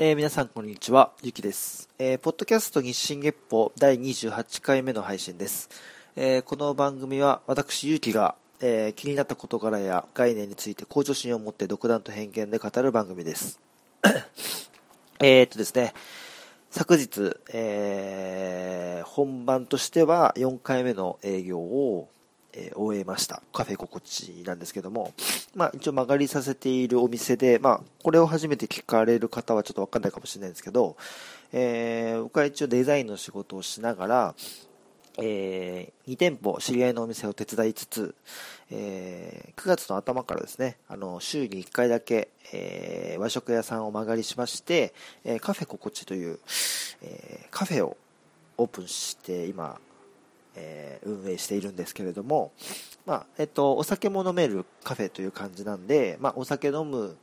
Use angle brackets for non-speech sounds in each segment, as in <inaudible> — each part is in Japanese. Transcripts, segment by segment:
えー、皆さんこんにちは、ゆきです。えー、ポッドキャスト日進月歩第28回目の配信です。えー、この番組は私、ゆきが、えー、気になった事柄や概念について向上心を持って独断と偏見で語る番組です。<coughs> えっとですね、昨日、えー、本番としては4回目の営業を、えー、終えました。カフェ心地なんですけども、まあ一応曲がりさせているお店で、まあこれを初めて聞かれる方はちょっとわかんないかもしれないんですけど、えー、僕は一応デザインの仕事をしながら、えー、2店舗知り合いのお店を手伝いつつ、えー、9月の頭からですね、あの週に1回だけ、えー、和食屋さんを間借りしまして、え、カフェ心地という、えー、カフェをオープンして今、えー、運営しているんですけれども、まあ、えっと、お酒も飲めるカフェという感じなんで、まあ、お酒飲む、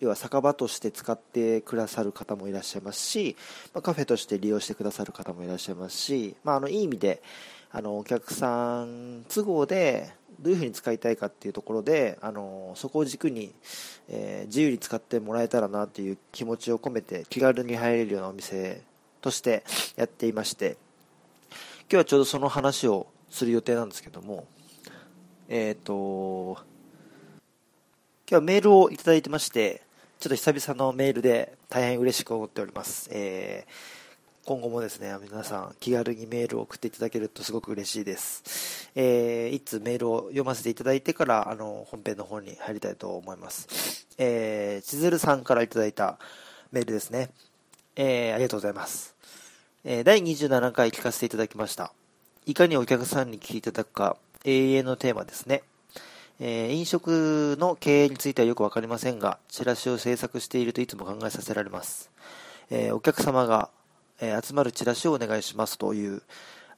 要は酒場として使ってくださる方もいらっしゃいますし、まあ、カフェとして利用してくださる方もいらっしゃいますし、まあ、あの、いい意味で、あの、お客さん都合で、どういうふうに使いたいかっていうところで、あの、そこを軸に、えー、自由に使ってもらえたらなっていう気持ちを込めて、気軽に入れるようなお店としてやっていまして、今日はちょうどその話をする予定なんですけども、えっ、ー、と、今日はメールをいただいてまして、ちょっと久々のメールで大変嬉しく思っております。えー、今後もですね、皆さん気軽にメールを送っていただけるとすごく嬉しいです。えー、いつメールを読ませていただいてから、あの、本編の方に入りたいと思います。えー、千鶴さんからいただいたメールですね。えー、ありがとうございます。え第27回聞かせていただきました。いかにお客さんに聞いていただくか、永遠のテーマですね。えー、飲食の経営についてはよくわかりませんが、チラシを制作しているといつも考えさせられます。えー、お客様が、えー、集まるチラシをお願いしますという、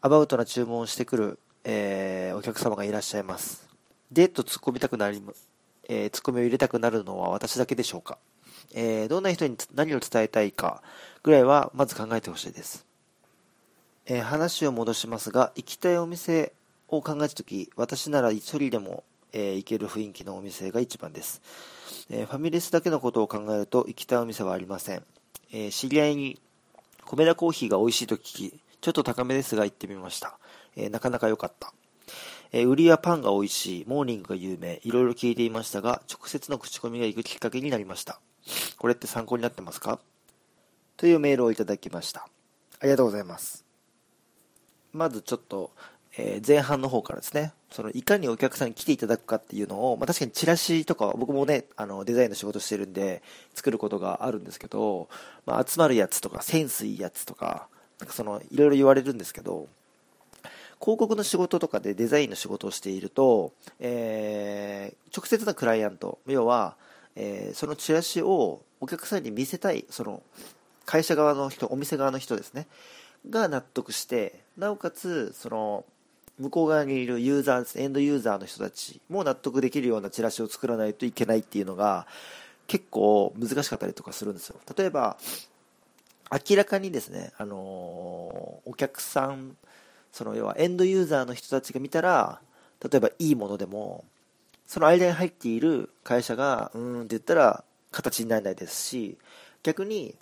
アバウトな注文をしてくる、えお客様がいらっしゃいます。で、と突っ込みたくなり、え突っ込みを入れたくなるのは私だけでしょうか。えどんな人に何を伝えたいかぐらいはまず考えてほしいです。えー、話を戻しますが、行きたいお店を考えたとき、私なら一人でも、えー、行ける雰囲気のお店が一番です、えー、ファミレスだけのことを考えると行きたいお店はありません。え知り合いに米田コーヒーが美味しいと聞き、ちょっと高めですが行ってみました。えなかなか良かった。え売りはパンが美味しい、モーニングが有名、いろいろ聞いていましたが、直接の口コミが行くきっかけになりました。これって参考になってますか？というメールをいただきました。ありがとうございます。まずちょっと、えー、前半の方からですね、そのいかにお客さんに来ていただくかっていうのを、まあ、確かにチラシとか僕もね、あのデザインの仕事してるんで作ることがあるんですけど、まあ、集まるやつとかセンスいいやつとか、なんかそのいろいろ言われるんですけど、広告の仕事とかでデザインの仕事をしていると、えー、直接のクライアント、要は、えー、そのチラシをお客さんに見せたい、その会社側の人、お店側の人ですね。が納得してなおかつその向こう側にいるユーザーエンドユーザーの人たちも納得できるようなチラシを作らないといけないっていうのが結構難しかったりとかするんですよ。例えば明らかにですね、あの、お客さんその要はエンドユーザーの人たちが見たら例えばいいものでもその間に入っている会社がうーんって言ったら形にならないですし逆に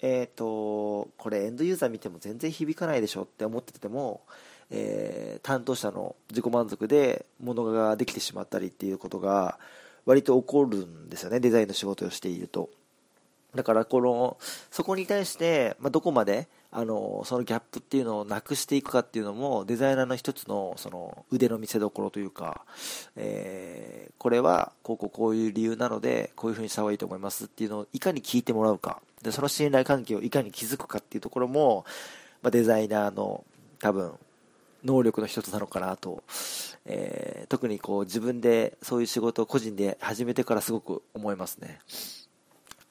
えっ、ー、と、これエンドユーザー見ても全然響かないでしょって思ってても、えー、担当者の自己満足で物ができてしまったりっていうことが割と起こるんですよね、デザインの仕事をしていると。だからこの、そこに対して、まあ、どこまで、あの、そのギャップっていうのをなくしていくかっていうのも、デザイナーの一つの、その、腕の見せ所というか、えー、これは、こうこうこういう理由なので、こういうふうにした方がいいと思いますっていうのを、いかに聞いてもらうか。で、その信頼関係をいかに築くかっていうところも、まあ、デザイナーの、多分、能力の一つなのかなと、えー、特にこう自分でそういう仕事を個人で始めてからすごく思いますね。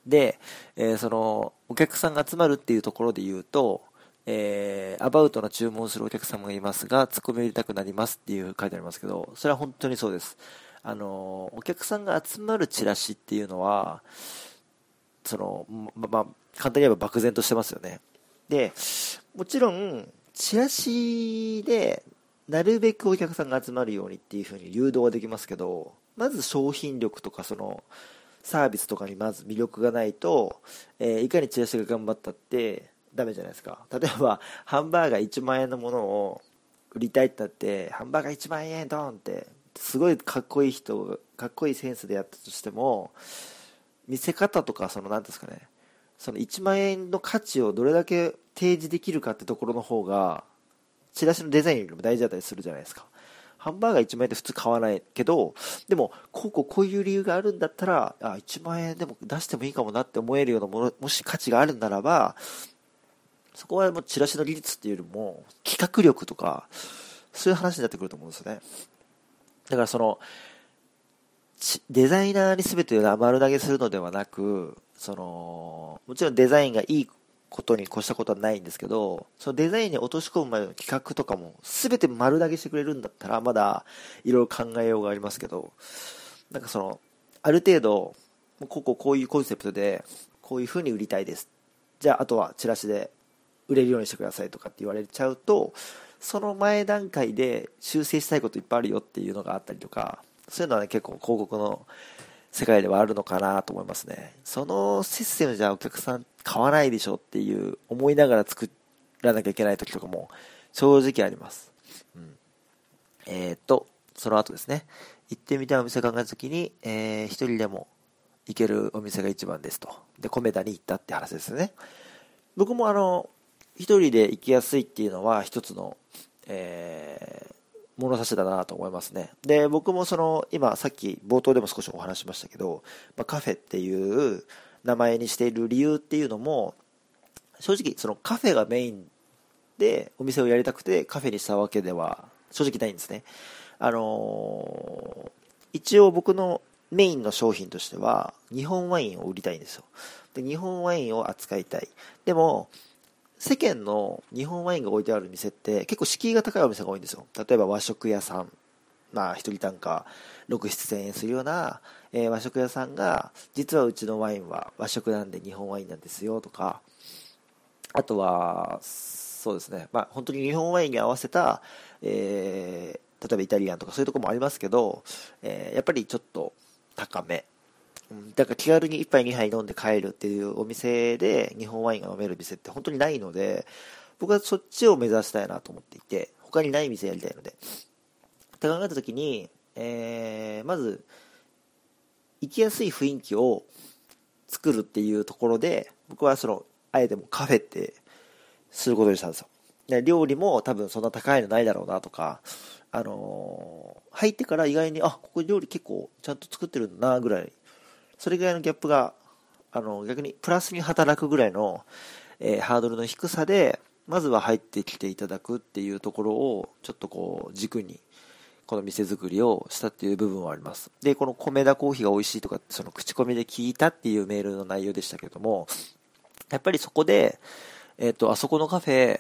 で、えー、その、お客さんが集まるっていうところで言うと、えー、アバウトな注文するお客様がいますが、突っ込み入れたくなりますっていう書いてありますけど、それは本当にそうです。あの、お客さんが集まるチラシっていうのは、その、ま、ま、簡単に言えば漠然としてますよね。で、もちろん、チラシで、なるべくお客さんが集まるようにっていう風に誘導はできますけど、まず商品力とか、その、サービスとかにまず魅力がないと、えー、いかにチラシが頑張ったってダメじゃないですか。例えばハンバーガー1万円のものを売りたいってなってハンバーガー1万円ドンってすごいかっこいい人かっこいいセンスでやったとしても見せ方とかその何ですかね。その1万円の価値をどれだけ提示できるかってところの方がチラシのデザインよりも大事だったりするじゃないですか。ハンバーガー1万円って普通買わないけどでもこうこうこういう理由があるんだったらあ1万円でも出してもいいかもなって思えるようなものもし価値があるならばそこはもうチラシの技術っていうよりも企画力とかそういう話になってくると思うんですよね。だからそのデザイナーに全てを丸投げするのではなくそのもちろんデザインがいいことに越したことはないんですけどそのデザインに落とし込むまでの企画とかも全て丸投げしてくれるんだったらまだいろいろ考えようがありますけどなんかそのある程度こここういうコンセプトでこういう風に売りたいです。じゃああとはチラシで売れるようにしてくださいとかって言われちゃうとその前段階で修正したいこといっぱいあるよっていうのがあったりとかそういうのはね結構広告の世界ではあるのかなと思いますね。そのシステムじゃお客さん買わないでしょっていう思いながら作らなきゃいけない時とかも正直あります、うん、えっ、とその後ですね。行ってみたいお店考えた時に、えー、一人でも行けるお店が一番ですと。で米田に行ったって話ですね。僕もあの一人で行きやすいっていうのは一つの、えー、物差しだなと思いますね。で、僕もその、今さっき冒頭でも少しお話しましたけど、まあ、カフェっていう名前にしている理由っていうのも、正直そのカフェがメインでお店をやりたくてカフェにしたわけでは正直ないんですね。あのー、一応僕のメインの商品としては日本ワインを売りたいんですよ。で、日本ワインを扱いたい。でも、世間の日本ワインが置いてある店って結構敷居が高いお店が多いんですよ。例えば和食屋さん、まあ一人単価6、7円するような、えー、和食屋さんが、実はうちのワインは和食なんで日本ワインなんですよとか、あとは、そうですね、まあ本当に日本ワインに合わせた、えー、例えばイタリアンとかそういうとこもありますけど、えー、やっぱりちょっと高め。だから気軽に1杯2杯飲んで帰るっていうお店で日本ワインが飲める店って本当にないので、僕はそっちを目指したいなと思っていて、他にない店やりたいので。って考えた時に、えー、まず、行きやすい雰囲気を作るっていうところで、僕はその、あえてもカフェってすることにしたんですよ。で料理も多分そんな高いのないだろうなとか、あのー、入ってから意外に、あ、ここ料理結構ちゃんと作ってるんだなぐらいそれぐらいのギャップが、あの、逆にプラスに働くぐらいの、えー、ハードルの低さで、まずは入ってきていただくっていうところを、ちょっとこう、軸に、この店作りをしたっていう部分はあります。で、この米田コーヒーが美味しいとか、その口コミで聞いたっていうメールの内容でしたけども、やっぱりそこで、えっ、ー、と、あそこのカフェ、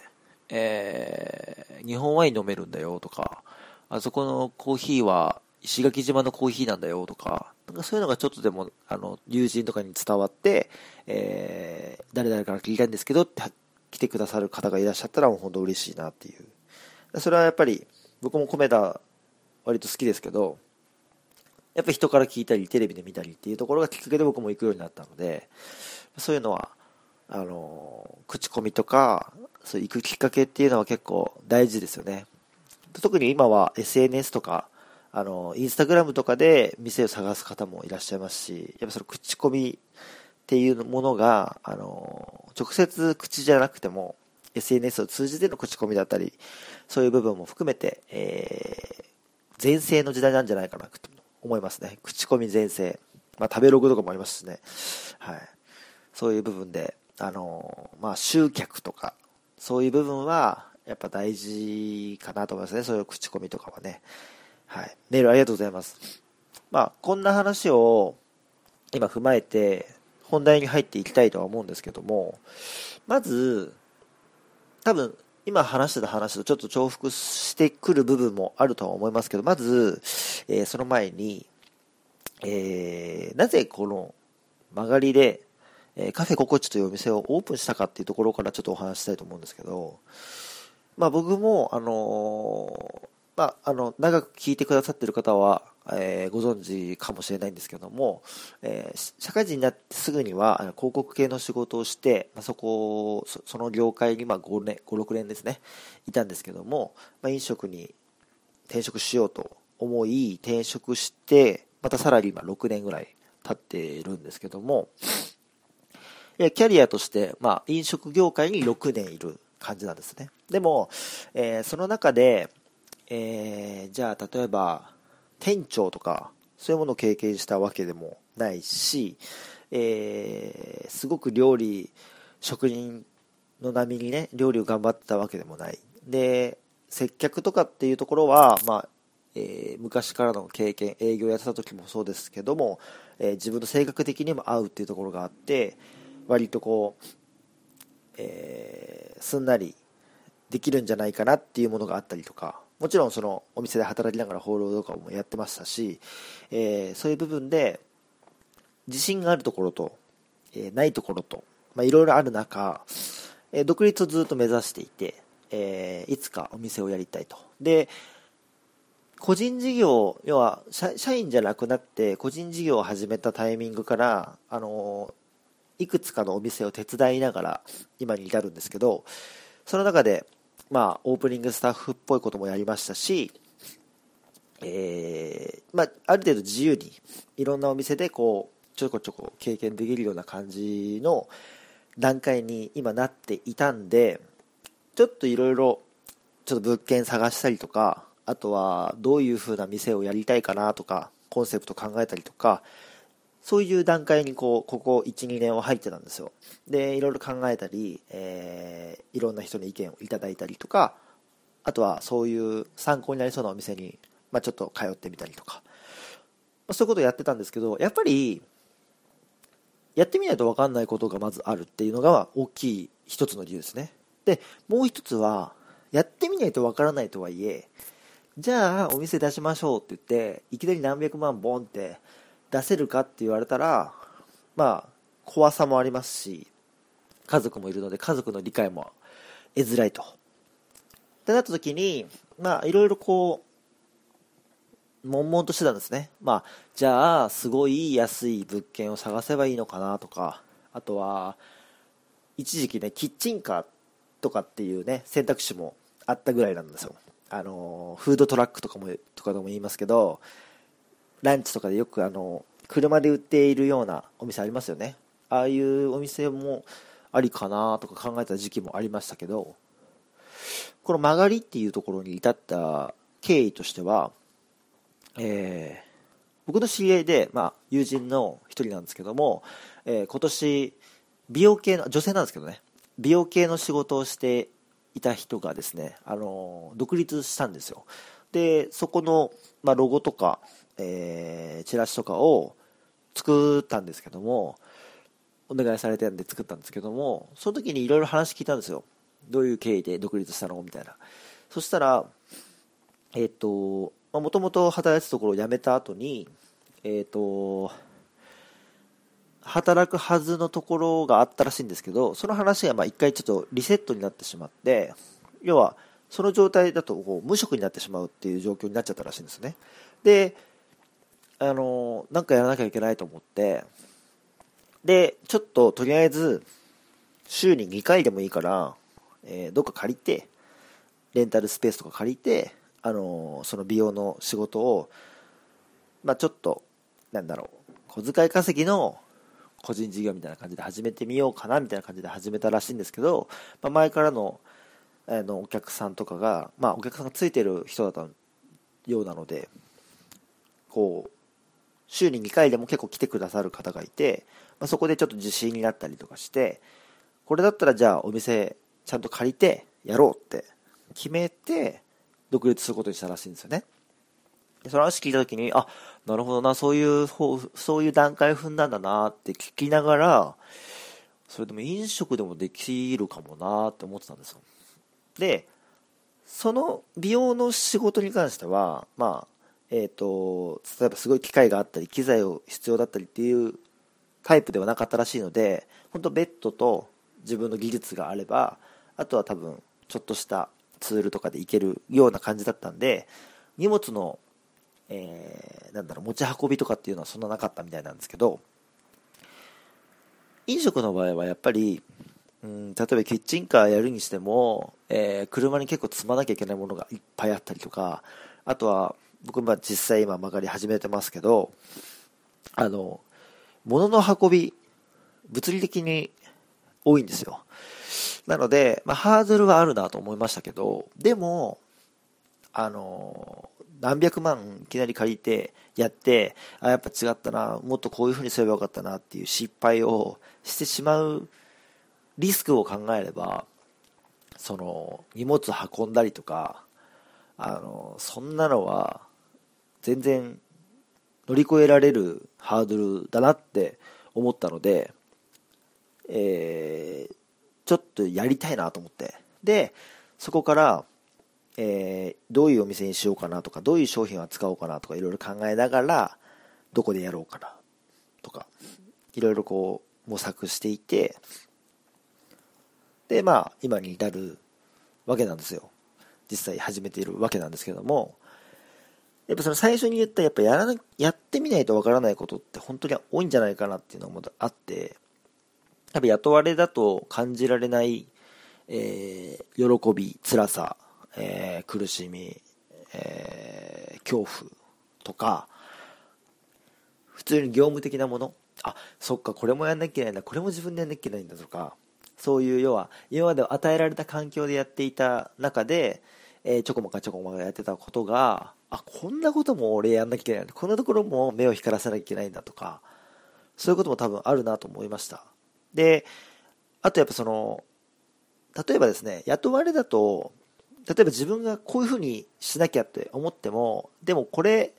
えー、日本ワイン飲めるんだよとか、あそこのコーヒーは石垣島のコーヒーなんだよとか、なんかそういうのがちょっとでも、あの、友人とかに伝わって、えー、誰々から聞いたんですけどって来てくださる方がいらっしゃったらもう本当嬉しいなっていう。それはやっぱり、僕も米田割と好きですけど、やっぱ人から聞いたり、テレビで見たりっていうところがきっかけで僕も行くようになったので、そういうのは、あの、口コミとか、そう行くきっかけっていうのは結構大事ですよね。特に今は SNS とか、あの、インスタグラムとかで店を探す方もいらっしゃいますし、やっぱその口コミっていうものが、あの、直接口じゃなくても、SNS を通じての口コミだったり、そういう部分も含めて、えー、前世の時代なんじゃないかなと思いますね。口コミ前世。まあ、食べログとかもありますしね。はい。そういう部分で、あの、まあ、集客とか、そういう部分は、やっぱ大事かなと思いますね。そういう口コミとかはね。はい。メールありがとうございます。まあ、こんな話を今踏まえて本題に入っていきたいとは思うんですけども、まず、多分、今話してた話とちょっと重複してくる部分もあるとは思いますけど、まず、えー、その前に、えー、なぜこの曲がりで、えー、カフェココチというお店をオープンしたかっていうところからちょっとお話したいと思うんですけど、まあ僕も、あのまあ、あの、長く聞いてくださってる方は、えー、ご存知かもしれないんですけども、えー、社会人になってすぐにはあの広告系の仕事をして、まあ、そこそ、その業界にまあ5年、5、6年ですね、いたんですけども、まあ、飲食に転職しようと思い、転職して、またさらに今6年ぐらい経っているんですけども、キャリアとして、まあ、飲食業界に6年いる感じなんですね。でも、えー、その中で、えー、じゃあ、例えば、店長とか、そういうものを経験したわけでもないし、えー、すごく料理、職人の波にね、料理を頑張ってたわけでもない。で、接客とかっていうところは、まあ、えー、昔からの経験、営業やってた時もそうですけども、えー、自分の性格的にも合うっていうところがあって、割とこう、えー、すんなりできるんじゃないかなっていうものがあったりとか、もちろんそのお店で働きながら放浪とかもやってましたし、えー、そういう部分で自信があるところと、えー、ないところと、まあ、いろいろある中、えー、独立をずっと目指していて、えー、いつかお店をやりたいと。で、個人事業、要は社員じゃなくなって個人事業を始めたタイミングから、あのいくつかのお店を手伝いながら今に至るんですけど、その中で、まあ、オープニングスタッフっぽいこともやりましたし、えー、まあ、ある程度自由にいろんなお店でこうちょこちょこ経験できるような感じの段階に今なっていたんでちょっといろいろちょっと物件探したりとかあとはどういう風な店をやりたいかなとかコンセプト考えたりとかそういう段階にこうここ12年は入ってたんですよ。でいろいろ考えたり、えー、いろんな人に意見をいただいたりとかあとはそういう参考になりそうなお店に、まあ、ちょっと通ってみたりとか。そういうことをやってたんですけどやっぱりやってみないと分かんないことがまずあるっていうのが大きい一つの理由ですね。でもう一つはやってみないと分からないとはいえじゃあお店出しましょうって言っていきなり何百万ボンって出せるかって言われたら、まあ、怖さもありますし、家族もいるので、家族の理解も得づらいと。ってなった時に、まあ、いろいろこう、悶々としてたんですね。まあ、じゃあ、すごい安い物件を探せばいいのかなとか、あとは、一時期ね、キッチンカーとかっていうね、選択肢もあったぐらいなんですよ。あの、フードトラックとかも、とかでも言いますけど、ランチとかでよくあの車で売っているようなお店ありますよね。ああいうお店もありかなとか考えた時期もありましたけどこの曲がりっていうところに至った経緯としては、えー、僕の知り合いで、まあ、友人の一人なんですけども、えー、今年美容系の女性なんですけどね。美容系の仕事をしていた人がですね、あの独立したんですよ。でそこの、まあ、ロゴとかえー、チラシとかを作ったんですけども、お願いされてんで作ったんですけども、その時にいろいろ話聞いたんですよ。どういう経緯で独立したの？みたいな。そしたら、えっ、ー、と、もともと働いてたところを辞めた後に、えっ、ー、と、働くはずのところがあったらしいんですけど、その話がまあ一回ちょっとリセットになってしまって、要は、その状態だとこう無職になってしまうっていう状況になっちゃったらしいんですね。で、あの、なんかやらなきゃいけないと思って、で、ちょっととりあえず、週に2回でもいいから、えー、どっか借りて、レンタルスペースとか借りて、あのその美容の仕事を、まあちょっと、なんだろう、小遣い稼ぎの個人事業みたいな感じで始めてみようかなみたいな感じで始めたらしいんですけど、まあ、前からのあのお客さんとかが、まあ、お客さんがついてる人だったようなのでこう週に2回でも結構来てくださる方がいて、まあ、そこでちょっと自信になったりとかして、これだったらじゃあお店ちゃんと借りてやろうって決めて、独立することにしたらしいんですよね。でその話聞いた時に、あ、なるほどな、そういう、そういう段階踏んだんだなって聞きながら、それでも飲食でもできるかもなって思ってたんですよ。で、その美容の仕事に関しては、まあ、えっ、ー、と、例えばすごい機械があったり、機材を必要だったりっていうタイプではなかったらしいので、本当ベッドと自分の技術があれば、あとは多分、ちょっとしたツールとかでいけるような感じだったんで、荷物のえー、なんだろう、持ち運びとかっていうのはそんななかったみたいなんですけど、飲食の場合はやっぱり、うん、例えばキッチンカーやるにしても、えー、車に結構積まなきゃいけないものがいっぱいあったりとか、あとは、僕は実際今曲がり始めてますけど、あの、物の運び、物理的に多いんですよ。なので、まあ、ハードルはあるなと思いましたけど、でも、あの、何百万いきなり借りてやって、あ、やっぱ違ったな、もっとこういう風にすればよかったなっていう失敗をしてしまうリスクを考えれば、その、荷物運んだりとか、あの、そんなのは、全然乗り越えられるハードルだなって思ったので、えー、ちょっとやりたいなと思って。で、そこから、えー、どういうお店にしようかなとか、どういう商品を扱おうかなとか、いろいろ考えながら、どこでやろうかなとか、いろいろこう、模索していて、で、まあ、今に至るわけなんですよ。実際始めているわけなんですけども、やっぱその最初に言ったやっぱやらな、やってみないとわからないことって本当に多いんじゃないかなっていうのもあって、やっぱ雇われだと感じられない、えー、喜び、辛さ、えー、苦しみ、えー、恐怖とか、普通に業務的なもの、あ、そっか、これもやんなきゃいけないんだ、これも自分でやんなきゃいけないんだとか、そういう要は、今まで与えられた環境でやっていた中で、えー、ちょこまかちょこまかやってたことが、あ、こんなことも俺やんなきゃいけない。こんなところも目を光らせなきゃいけないんだとか、そういうことも多分あるなと思いました。で、あとやっぱその、例えばですね、雇われだと、例えば自分がこういうふうにしなきゃって思っても、でもこれ、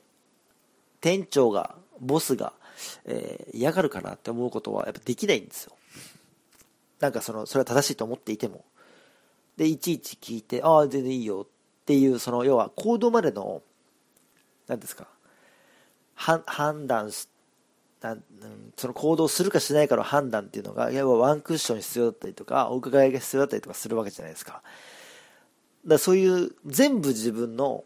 店長が、ボスが、えー、嫌がるかなって思うことはやっぱできないんですよ。なんかその、それは正しいと思っていても。で、いちいち聞いて、ああ、全然いいよっていう、その、要は行動までの何ですか？判断しなその行動するかしないかの判断っていうのが、いわばワンクッション必要だったりとか、お伺いが必要だったりとかするわけじゃないですか。だからそういう全部自分の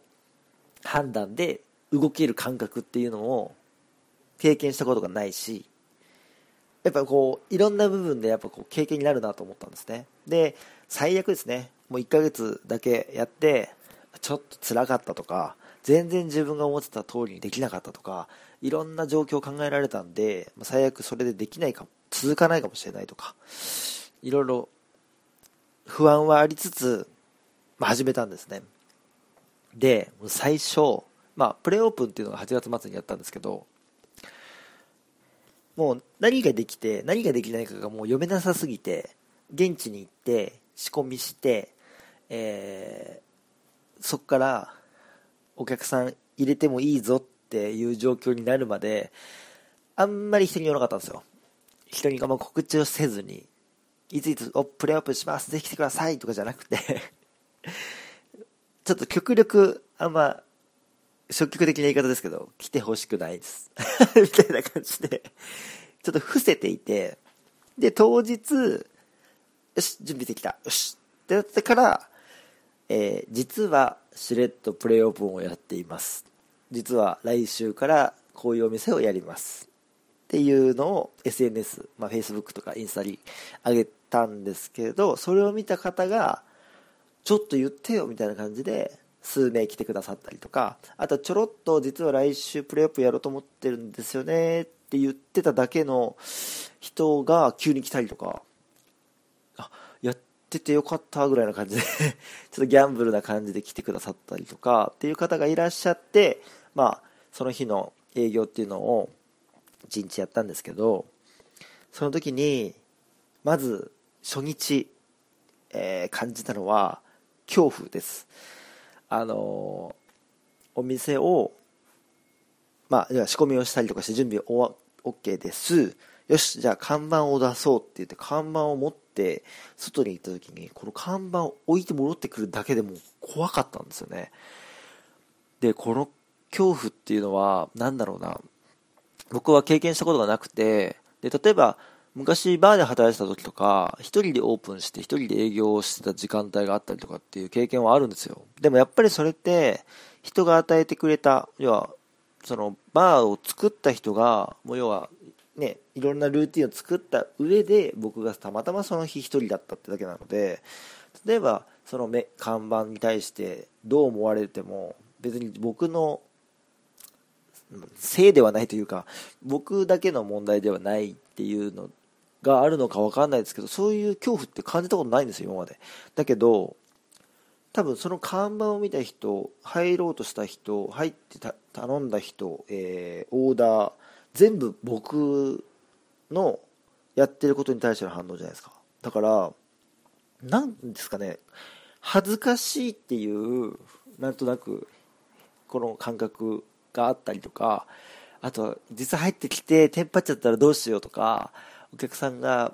判断で動ける感覚っていうのを経験したことがないし、やっぱこう、いろんな部分でやっぱこう経験になるなと思ったんですね。で、最悪ですね。もう1ヶ月だけやって、ちょっと辛かったとか、全然自分が思ってた通りにできなかったとか、いろんな状況を考えられたんで、ま最悪それでできないかも、続かないかもしれないとか、いろいろ不安はありつつ、まあ、始めたんですね。で、最初、まあ、プレオープンっていうのが8月末にやったんですけど、もう何ができて、何ができないかがもう読めなさすぎて、現地に行って、仕込みして、えー、そこからお客さん入れてもいいぞっていう状況になるまで、あんまり人に言わなかったんですよ。人にあんま告知をせずに、いついつおプレイオープンします、ぜひ来てくださいとかじゃなくて <laughs> ちょっと極力、あんま、積極的な言い方ですけど、来てほしくないです。<laughs> みたいな感じで、ちょっと伏せていて、で、当日、よし、準備できた。よし。ってなってから、えー、実はしれっとプレイオープンをやっています。実は来週からこういうお店をやります。っていうのを SNS、まあ、Facebook とかインスタに上げたんですけど、それを見た方が、ちょっと言ってよみたいな感じで、数名来てくださったりとか、あとちょろっと実は来週プレイオープンやろうと思ってるんですよねって言ってただけの人が急に来たりとか、っててよかったぐらいな感じで <laughs> ちょっとギャンブルな感じで来てくださったりとかっていう方がいらっしゃって、まあ、その日の営業っていうのを1日やったんですけど、その時に、まず初日、えー、感じたのは恐怖です。あのー、お店を、まあ、仕込みをしたりとかして準備 OK です。よし、じゃあ看板を出そうって言って看板を持って外に行った時に、この看板を置いて戻ってくるだけでも怖かったんですよね。で、この恐怖っていうのは、何だろうな。僕は経験したことがなくて、で、例えば、昔バーで働いてた時とか、一人でオープンして一人で営業してた時間帯があったりとかっていう経験はあるんですよ。でもやっぱりそれって、人が与えてくれた、要は、そのバーを作った人がもう要はねいろんなルーティンを作った上で僕がたまたまその日一人だったってだけなので例えばその目看板に対してどう思われても別に僕のせいではないというか僕だけの問題ではないっていうのがあるのか分かんないですけどそういう恐怖って感じたことないんですよ今まで。だけど多分その看板を見た人入ろうとした人入って頼んだ人、えー、オーダー全部僕のやってることに対しての反応じゃないですか。だから何ですかね。恥ずかしいっていうなんとなくこの感覚があったりとかあとは実際入ってきてテンパっちゃったらどうしようとかお客さんが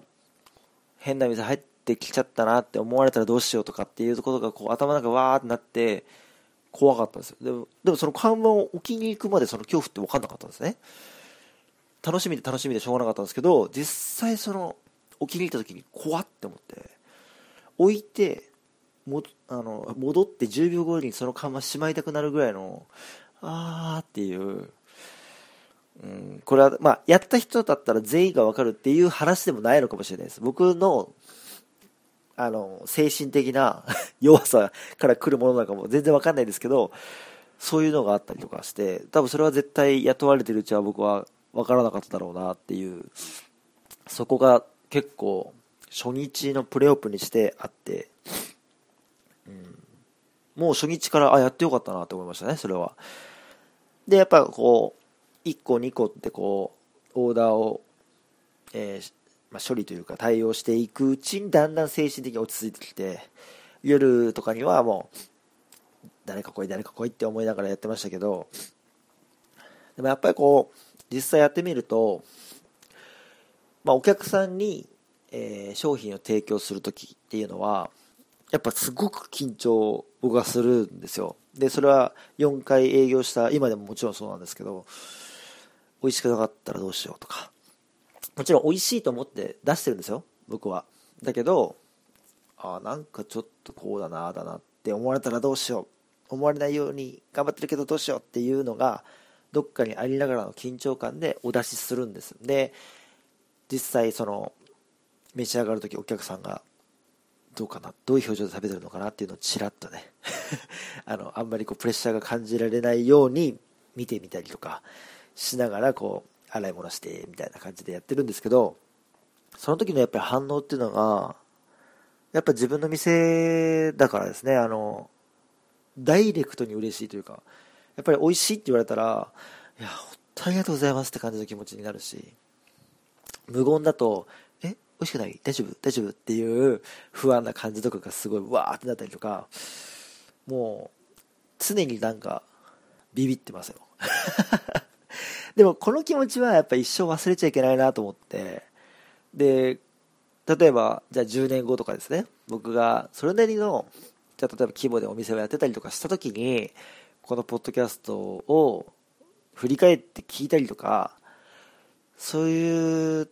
変な店入ってきちゃったなって思われたらどうしようとかっていうことがこう頭の中わーってなって怖かったんですよ。でもでもその看板を置きに行くまでその恐怖って分かんなかったんですね。楽しみで楽しみでしょうがなかったんですけど実際その置きに行った時に怖って思って置いてもあの戻って10秒後にその看板しまいたくなるぐらいのあーっていう、うん、これは、まあ、やった人だったら全員がわかるっていう話でもないのかもしれないです。僕の、あの、精神的な <laughs> 弱さから来るものなんかも全然わかんないですけど、そういうのがあったりとかして、多分それは絶対雇われてるうちは僕はわからなかっただろうなっていう、そこが結構初日のプレオープンにしてあって、うん、もう初日からあやってよかったなって思いましたねそれは。でやっぱこう1個2個ってこうオーダーを、えー、まあ、処理というか対応していくうちにだんだん精神的に落ち着いてきて夜とかにはもう誰か来い誰か来いって思いながらやってましたけどでもやっぱりこう実際やってみると、まあ、お客さんに、えー、商品を提供する時っていうのはやっぱすごく緊張僕はするんですよ。でそれは4回営業した今でももちろんそうなんですけど美味しくなかったらどうしようとか。もちろん美味しいと思って出してるんですよ僕は。だけどああなんかちょっとこうだなあだなって思われたらどうしよう。思われないように頑張ってるけどどうしようっていうのがどっかにありながらの緊張感でお出しするんです。で実際その召し上がる時お客さんがどうかなどういう表情で食べてるのかなっていうのをちらっとね <laughs> あのあんまりこうプレッシャーが感じられないように見てみたりとかしながらこう洗い物してみたいな感じでやってるんですけどその時のやっぱり反応っていうのがやっぱ自分の店だからですねあのダイレクトに嬉しいというかやっぱり美味しいって言われたらいや本当にありがとうございますって感じの気持ちになるし無言だとえ美味しくない？大丈夫？大丈夫っていう不安な感じとかがすごいわーってなったりとか、もう常になんかビビってますよ。<laughs> でもこの気持ちはやっぱ一生忘れちゃいけないなと思って、で、例えばじゃあ10年後とかですね、僕がそれなりの、じゃあ例えば規模でお店をやってたりとかした時に、このポッドキャストを振り返って聞いたりとか、そういう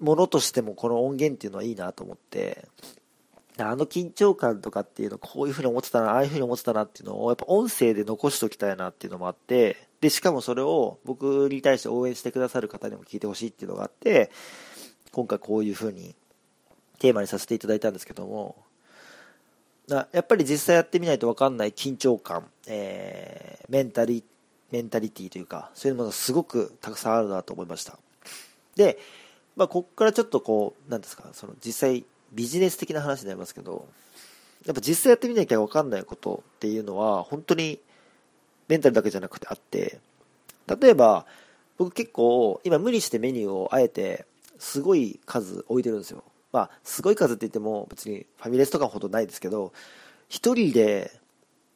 ものとしてもこの音源っていうのはいいなと思ってあの緊張感とかっていうのこういうふうに思ってたなああいうふうに思ってたなっていうのをやっぱ音声で残しておきたいなっていうのもあってでしかもそれを僕に対して応援してくださる方にも聞いてほしいっていうのがあって今回こういうふうにテーマにさせていただいたんですけどもやっぱり実際やってみないと分かんない緊張感、えー、メンタリメンタリティというかそういうものがすごくたくさんあるなと思いましたでまあ、こっからちょっとこう、なんですか、その実際ビジネス的な話になりますけど、やっぱ実際やってみなきゃ分かんないことっていうのは、本当にメンタルだけじゃなくてあって、例えば、僕結構、今無理してメニューをあえて、すごい数置いてるんですよ。まあ、すごい数って言っても、別にファミレスとかほどないですけど、一人で、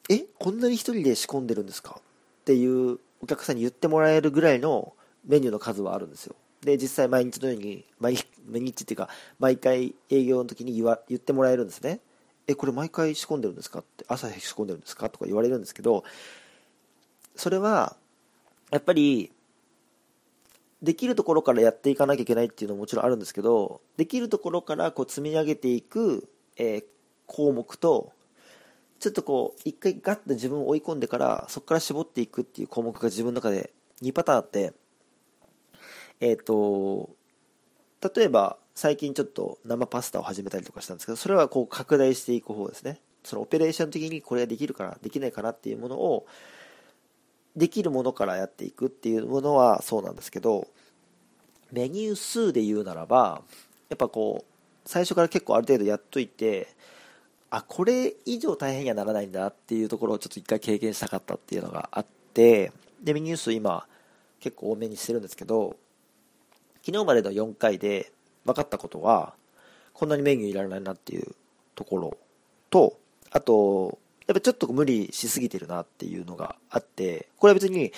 え、こんなに一人で仕込んでるんですか？っていうお客さんに言ってもらえるぐらいのメニューの数はあるんですよ。で、実際毎日のように、毎日っていうか、毎回営業の時に言わ言ってもらえるんですね。え、これ毎回仕込んでるんですか？って、朝仕込んでるんですか？とか言われるんですけど、それは、やっぱり、できるところからやっていかなきゃいけないっていうのももちろんあるんですけど、できるところからこう積み上げていく、えー、項目と、ちょっとこう、一回ガッと自分を追い込んでから、そこから絞っていくっていう項目が自分の中で2パターンあって、えっ、ー、と、例えば、最近ちょっと生パスタを始めたりとかしたんですけど、それはこう拡大していく方ですね。そのオペレーション的にこれができるかな、できないかなっていうものを、できるものからやっていくっていうものはそうなんですけど、メニュー数で言うならば、やっぱこう、最初から結構ある程度やっといて、あ、これ以上大変にはならないんだっていうところをちょっと一回経験したかったっていうのがあって、で、メニュー数今結構多めにしてるんですけど、昨日までの4回で分かったことは、こんなにメニューいらないなっていうところと、あと、やっぱちょっと無理しすぎてるなっていうのがあって、これは別に、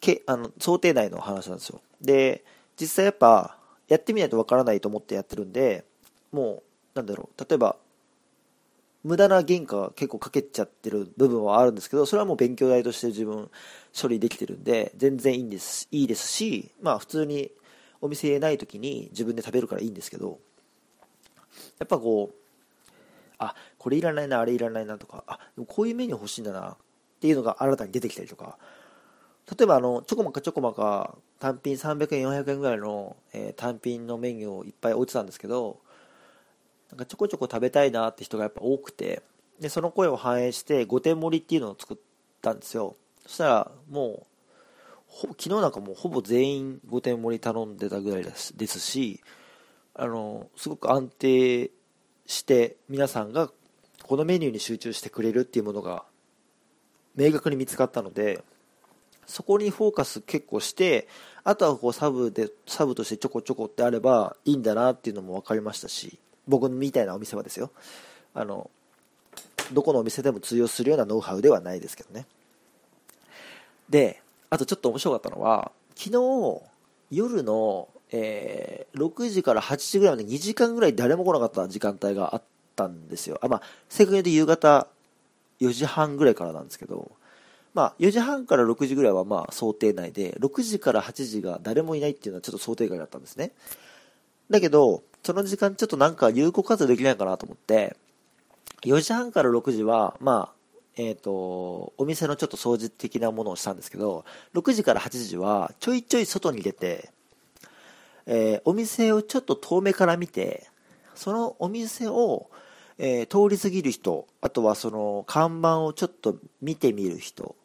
けあの想定内の話なんですよ。で、実際やっぱ、やってみないとわからないと思ってやってるんで、もう、なんだろう、例えば、無駄な原価が結構かけちゃってる部分はあるんですけど、それはもう勉強代として自分処理できてるんで、全然いいんです、いいですし、まあ普通にお店ない時に自分で食べるからいいんですけど、やっぱこう、あ、これいらないな、あれいらないなとか、あ、でもこういうメニュー欲しいんだなっていうのが新たに出てきたりとか、例えばあの、ちょこまかちょこまか単品300円、400円ぐらいの、えー、単品のメニューをいっぱい置いてたんですけど、なんかちょこちょこ食べたいなって人がやっぱ多くて、で、その声を反映して5点盛りっていうのを作ったんですよ。そしたら、もう、昨日なんかもうほぼ全員5点盛り頼んでたぐらいですですし、あの、すごく安定して皆さんがこのメニューに集中してくれるっていうものが明確に見つかったので、そこにフォーカス結構して、あとはこうサブで、サブとしてちょこちょこってあればいいんだなっていうのも分かりましたし、僕みたいなお店はですよ。あのどこのお店でも通用するようなノウハウではないですけどね。であとちょっと面白かったのは昨日夜の、えー、6時から8時ぐらいまで2時間ぐらい誰も来なかった時間帯があったんですよあまあ正確に言うと夕方4時半ぐらいからなんですけどまあ、4時半から6時ぐらいはまあ想定内で、6時から8時が誰もいないっていうのはちょっと想定外だったんですね。だけど、その時間ちょっとなんか有効活用できないかなと思って、4時半から6時は、まあ、えっ、ー、と、お店のちょっと掃除的なものをしたんですけど、6時から8時はちょいちょい外に出て、えー、お店をちょっと遠目から見て、そのお店を、えー、通り過ぎる人、あとはその看板をちょっと見てみる人、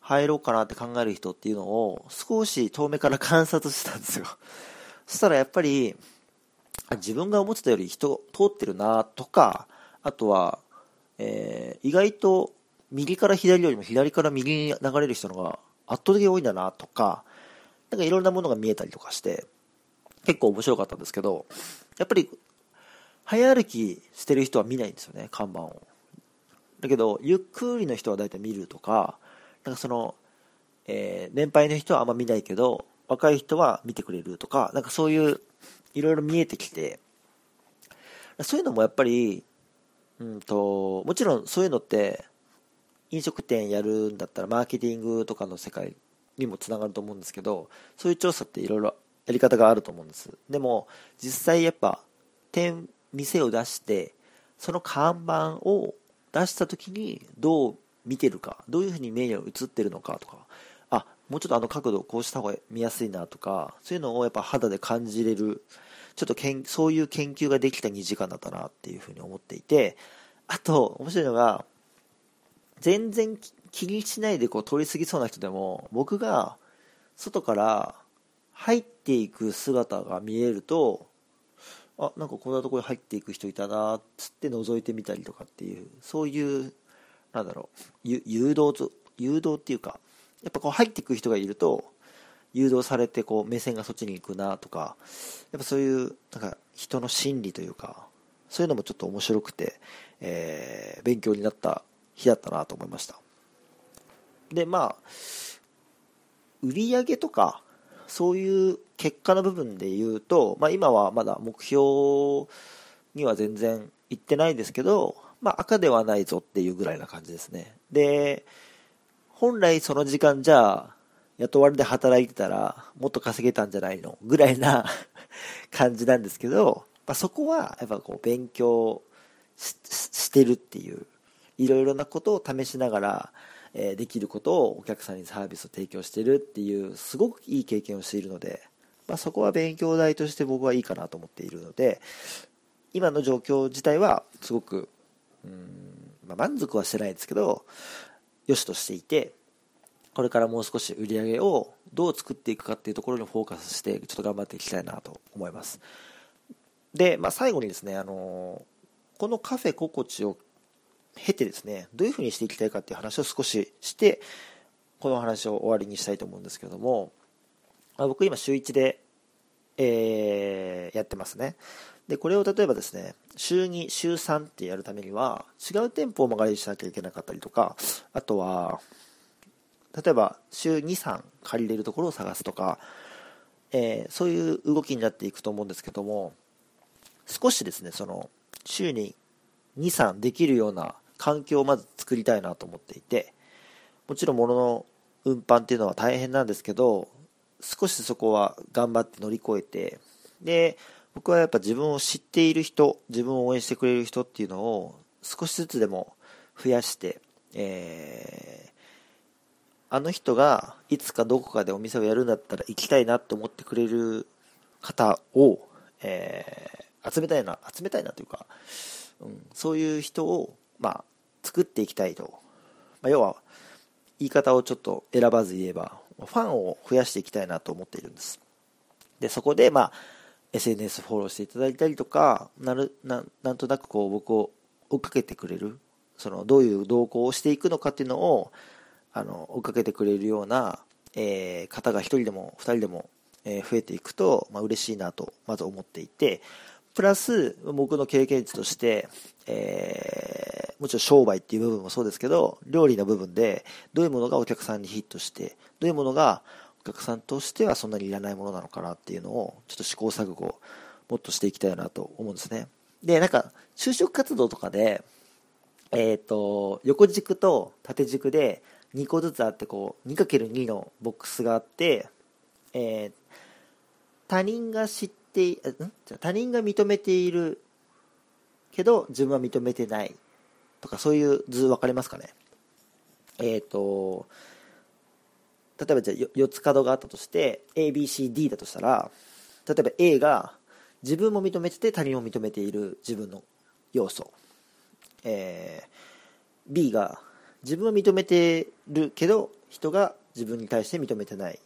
入ろうかなって考える人っていうのを少し遠目から観察したんですよ。<laughs> そしたらやっぱり、自分が思ってたより人通ってるなとか、あとは、えー、意外と右から左よりも左から右に流れる人のが圧倒的に多いんだなとか、なんかいろんなものが見えたりとかして、結構面白かったんですけど、やっぱり、早歩きしてる人は見ないんですよね、看板を。だけど、ゆっくりの人は大体見るとか、なんかその、えー、年配の人はあんま見ないけど、若い人は見てくれるとか、なんかそういういろいろ見えてきて、そういうのもやっぱり、うんと、もちろんそういうのって、飲食店やるんだったらマーケティングとかの世界にもつながると思うんですけど、そういう調査っていろいろやり方があると思うんです。でも、実際やっぱ、店、店を出して、その看板を出した時にどう見てるか、どういうふうに目に映ってるのかとか、あ、もうちょっとあの角度こうした方が見やすいなとか、そういうのをやっぱ肌で感じれるちょっとけんそういう研究ができた2時間だったなっていうふうに思っていて、あと、面白いのが、全然気にしないでこう通り過ぎそうな人でも、僕が外から入っていく姿が見えると、あ、なんかこんなところに入っていく人いたなっ、つって覗いてみたりとかっていう、そういう、なんだろう、誘導と、誘導っていうか、やっぱこう入っていく人がいると、誘導されてこう目線がそっちに行くなとかやっぱそういうなんか人の心理というかそういうのもちょっと面白くて、えー、勉強になった日だったなと思いました。でまあ売り上げとかそういう結果の部分で言うと、まあ、今はまだ目標には全然いってないですけど、まあ、赤ではないぞっていうぐらいな感じですね。で本来その時間じゃあ雇われで働いてたらもっと稼げたんじゃないの？ぐらいな <laughs> 感じなんですけど、まあ、そこはやっぱこう勉強してるっていういろいろなことを試しながら、え、できることをお客さんにサービスを提供してるっていうすごくいい経験をしているので、まあ、そこは勉強代として僕はいいかなと思っているので今の状況自体はすごくうん、まあ、満足はしてないですけど良しとしていてこれからもう少し売り上げをどう作っていくかっていうところにフォーカスしてちょっと頑張っていきたいなと思います。で、まあ、最後にですね、あのこのカフェ心地を経てですねどういうふうにしていきたいかっていう話を少ししてこの話を終わりにしたいと思うんですけども、まあ、僕今週1で、えー、やってますね。でこれを例えばですね週2週3ってやるためには違う店舗を間借りしなきゃいけなかったりとかあとは例えば週23借りれるところを探すとか、えー、そういう動きになっていくと思うんですけども少しですねその週に23できるような環境をまず作りたいなと思っていてもちろん物の運搬っていうのは大変なんですけど少しそこは頑張って乗り越えてで僕はやっぱ自分を知っている人自分を応援してくれる人っていうのを少しずつでも増やして、えー、あの人がいつかどこかでお店をやるんだったら行きたいなと思ってくれる方を、えー、集めたいな集めたいなというか、うん、そういう人を、まあ、作っていきたいと、まあ、要は言い方をちょっと選ばず言えばファンを増やしていきたいなと思っているんです。でそこでまあ SNS フォローしていただいたりとかなるなんとなくこう僕を追っかけてくれるそのどういう動向をしていくのかっていうのをあの追っかけてくれるような、えー、方が1人でも2人でも、えー、増えていくと、まあ嬉しいなとまず思っていてプラス僕の経験値として、えー、もちろん商売っていう部分もそうですけど料理の部分でどういうものがお客さんにヒットしてどういうものがお客さんとしてはそんなにいらないものなのかなっていうのをちょっと試行錯誤もっとしていきたいなと思うんですね。でなんか就職活動とかでえっ、ー、と横軸と縦軸で2個ずつあってこう 2×2 のボックスがあって、えー、他人が知っててん他人が認めているけど自分は認めてないとかそういう図分かりますかね？えっ、ー、と例えばじゃあ4つ角があったとして ABCD だとしたら例えば A が自分も認めてて他人も認めている自分の要素、えー、B が自分は認めてるけど人が自分に対して認めてない、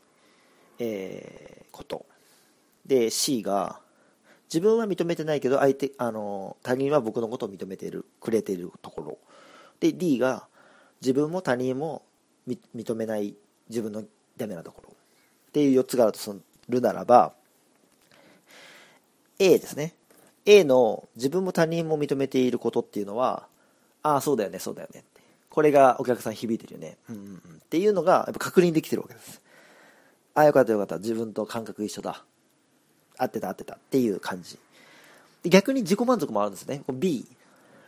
えー、こと。で C が自分は認めてないけど相手あの他人は僕のことを認めてるくれてるところ。で D が自分も他人も認めない自分のダメなところ。っていう4つがあるとするならば A ですね。A の自分も他人も認めていることっていうのはああそうだよねそうだよねこれがお客さん響いてるよね、うんうんうん、っていうのがやっぱ確認できてるわけです。ああよかったよかった。自分と感覚一緒だ。合ってた合ってたっていう感じ。で逆に自己満足もあるんですね。B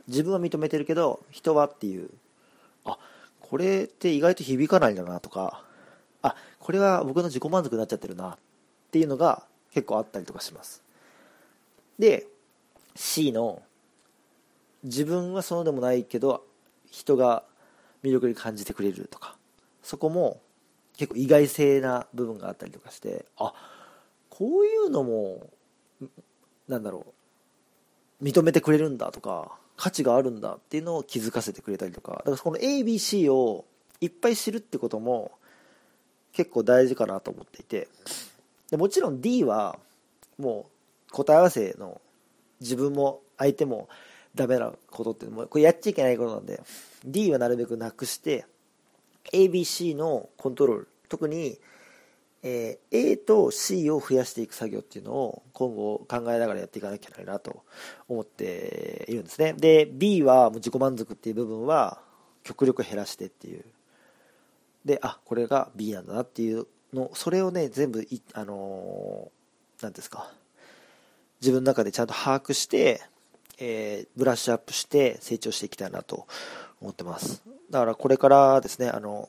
自分は認めてるけど人はっていう。あこれって意外と響かないんだなとか。あこれは僕の自己満足になっちゃってるなっていうのが結構あったりとかします。で C の自分はそうでもないけど人が魅力に感じてくれるとか。そこも結構意外性な部分があったりとかして。あこういうのもなんだろう認めてくれるんだとか価値があるんだっていうのを気づかせてくれたりとか。だからこの ABC をいっぱい知るってことも結構大事かなと思っていて。でもちろん D はもう答え合わせの自分も相手もダメなことってもうこれやっちゃいけないことなんで D はなるべくなくして ABC のコントロール特に、えー、A と C を増やしていく作業っていうのを今後考えながらやっていかなきゃいけないなと思っているんですね。で B はもう自己満足っていう部分は極力減らしてっていう。であこれが B なんだなっていうのそれをね全部いあの何、ー、ですか自分の中でちゃんと把握して、えー、ブラッシュアップして成長していきたいなと思ってます。だからこれからですねあの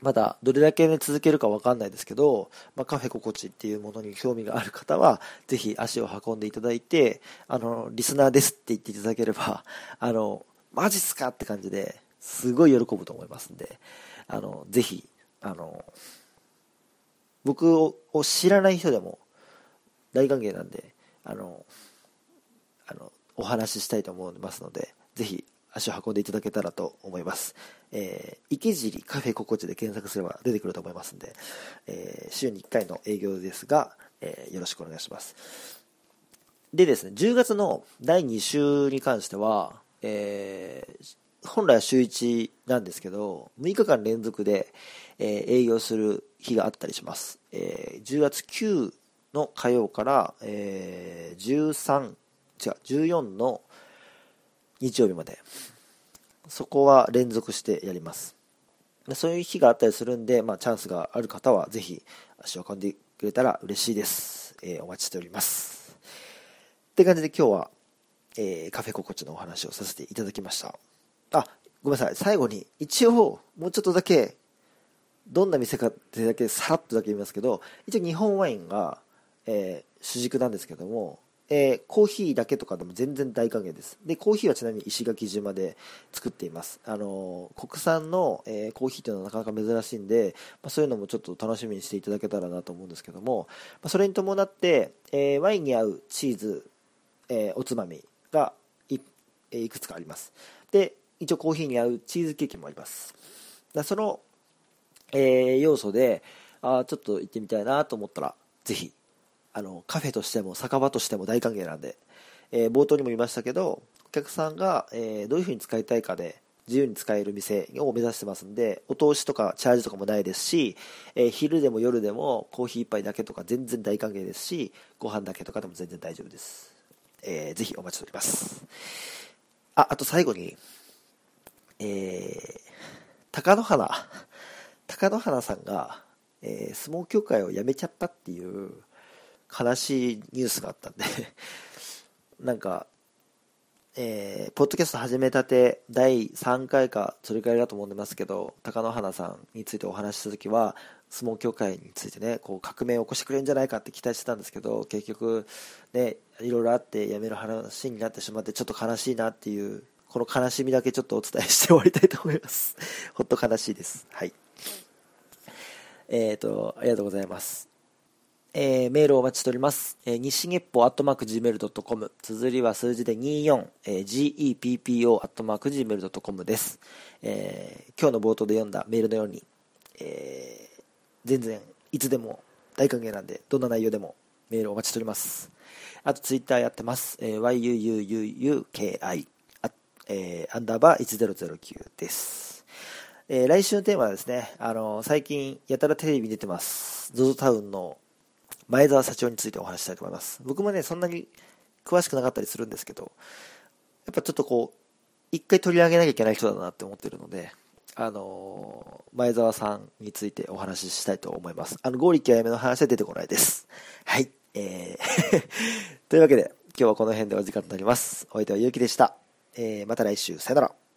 まだどれだけ、ね、続けるか分かんないですけど、まあ、カフェ心地っていうものに興味がある方はぜひ足を運んでいただいてあのリスナーですって言っていただければ <laughs> あのマジっすかって感じで、すごい喜ぶと思いますんで、あの、ぜひ、あの、僕を知らない人でも大歓迎なんで、あの、あの、お話ししたいと思いますので、ぜひ足を運んでいただけたらと思います。えー、池尻カフェ心地で検索すれば出てくると思いますんで、えー、週に1回の営業ですが、えー、よろしくお願いします。でですね、10月の第2週に関しては、えー、本来は週1なんですけど、6日間連続で、えー、営業する日があったりします。えー、10月9の火曜から、えー、13、違う、14の日曜日まで。そこは連続してやります。そういう日があったりするんで、まあ、チャンスがある方はぜひ足を運んでくれたら嬉しいです。えー、お待ちしております。って感じで今日は、えー、カフェ心地のお話をさせていただきました。あ、ごめんなさい。最後に、一応、もうちょっとだけ、どんな店かってだけさらっとだけ言いますけど、一応日本ワインが、えー、主軸なんですけども、えー、コーヒーだけとかでも全然大歓迎です。で、コーヒーはちなみに石垣島で作っています。あのー、国産の、えー、コーヒーというのはなかなか珍しいんで、まあ、そういうのもちょっと楽しみにしていただけたらなと思うんですけども、まあ、それに伴って、えワインに合うチーズ、えおつまみがいいくつかあります。で、一応コーヒーに合うチーズケーキもあります。だその、え要素で、あちょっと行ってみたいなと思ったら、ぜひあのカフェとしても酒場としても大歓迎なんで、えー、冒頭にも言いましたけどお客さんが、えー、どういうふうに使いたいかで自由に使える店を目指してますんでお通しとかチャージとかもないですし、えー、昼でも夜でもコーヒー1杯だけとか全然大歓迎ですしご飯だけとかでも全然大丈夫です、えー、ぜひお待ちしております。ああと最後にえー、貴乃花。貴乃花さんが、えー、相撲協会を辞めちゃったっていう悲しいニュースがあったんで <laughs> なんか、えー、ポッドキャスト始めたて第3回かそれくらいだと思ってますけど貴乃花さんについてお話しした時は相撲協会についてねこう革命を起こしてくれるんじゃないかって期待してたんですけど結局ねいろいろあって辞める話になってしまってちょっと悲しいなっていうこの悲しみだけちょっとお伝えして終わりたいと思います。<laughs> ほっと悲しいです。はい。えっ、ー、とありがとうございます。えー、メールをお待ちしております。えー、日月歩アットマーク Gmail.com。綴りは数字で24、えー、GEPPO アットマーク Gmail.com です、えー。今日の冒頭で読んだメールのように、えー、全然いつでも大歓迎なんで、どんな内容でもメールをお待ちしております。あとツイッターやってます。えー、yuuuuki、あえー、アンダーバー1009です。えー、来週のテーマはですね、あのー、最近やたらテレビ出てます。ZOZO タウンの前澤社長についてお話したいと思います。僕もね、そんなに詳しくなかったりするんですけど、やっぱちょっとこう、一回取り上げなきゃいけない人だなって思ってるので、あのー、前澤さんについてお話ししたいと思います。あの、合力やめの話は出てこないです。はい。えー <laughs> というわけで、今日はこの辺でお時間となります。お相手はゆうきでした。えー、また来週、さよなら。